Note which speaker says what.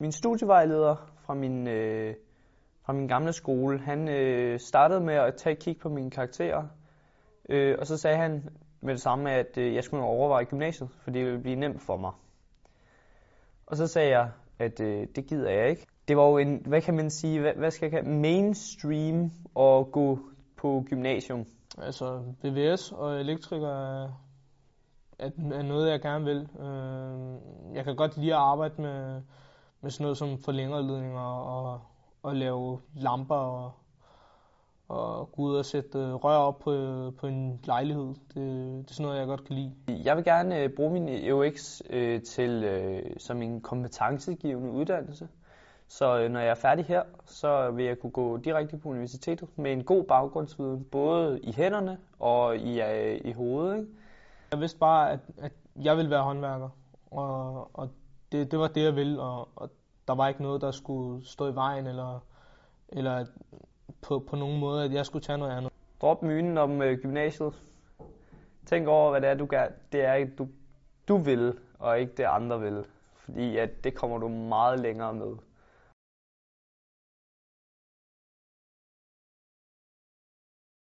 Speaker 1: Min studievejleder fra min, øh, fra min gamle skole, han øh, startede med at tage et kig på mine karakterer, øh, og så sagde han med det samme, at øh, jeg skulle overveje gymnasiet, fordi det ville blive nemt for mig. Og så sagde jeg, at øh, det gider jeg ikke. Det var jo en, hvad kan man sige, hvad, hvad skal jeg kalde, mainstream at gå på gymnasium.
Speaker 2: Altså BVS og elektriker er, er noget, jeg gerne vil. Øh, jeg kan godt lide at arbejde med, med sådan noget som forlængerledninger og, og lave lamper og, og gå ud og sætte rør op på, på en lejlighed. Det, det er sådan noget, jeg godt kan lide.
Speaker 1: Jeg vil gerne øh, bruge min EUX øh, til øh, som en kompetencegivende uddannelse. Så øh, når jeg er færdig her, så vil jeg kunne gå direkte på universitetet med en god baggrundsviden, både i hænderne og i, øh, i hovedet. Ikke?
Speaker 2: Jeg vidste bare, at, at jeg ville være håndværker, og, og det, det var det, jeg ville, og, og der var ikke noget, der skulle stå i vejen, eller, eller på, på nogen måde, at jeg skulle tage noget andet.
Speaker 1: Drop mynen om øh, gymnasiet. Tænk over, hvad det er, du, gør. det er, du, du vil, og ikke det andre vil. Fordi at det kommer du meget længere med.